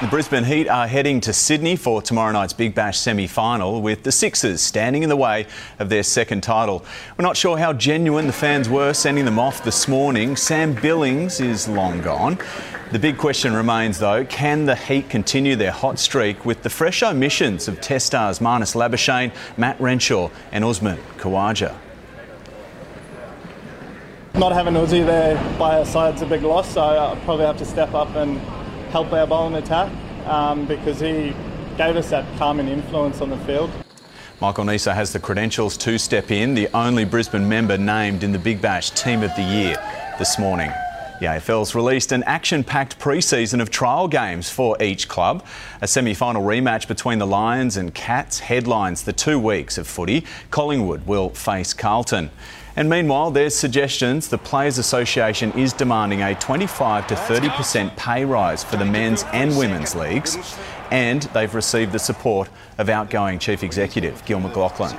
The Brisbane Heat are heading to Sydney for tomorrow night's Big Bash semi final, with the Sixers standing in the way of their second title. We're not sure how genuine the fans were sending them off this morning. Sam Billings is long gone. The big question remains, though can the Heat continue their hot streak with the fresh omissions of Test stars Marnus Labuschagne, Matt Renshaw, and Usman Khawaja? Not having Uzi there by our side is a big loss, so I'll probably have to step up and help our bowling attack um, because he gave us that calming influence on the field. Michael Neser has the credentials to step in, the only Brisbane member named in the Big Bash Team of the Year this morning. The AFL's released an action packed pre season of trial games for each club. A semi final rematch between the Lions and Cats headlines the two weeks of footy. Collingwood will face Carlton. And meanwhile, there's suggestions the Players Association is demanding a 25 to 30% pay rise for the men's and women's leagues, and they've received the support of outgoing Chief Executive Gil McLachlan.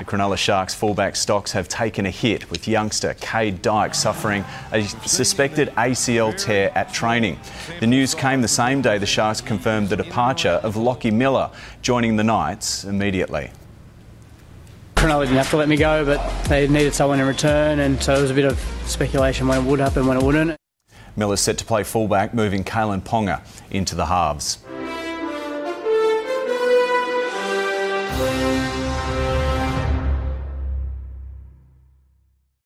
The Cronulla Sharks fullback stocks have taken a hit, with youngster Kade Dyke suffering a suspected ACL tear at training. The news came the same day the Sharks confirmed the departure of Lockie Miller, joining the Knights immediately. Cronulla didn't have to let me go, but they needed someone in return, and so there was a bit of speculation when it would happen, when it wouldn't. Miller's set to play fullback, moving Kalyn Ponga into the halves.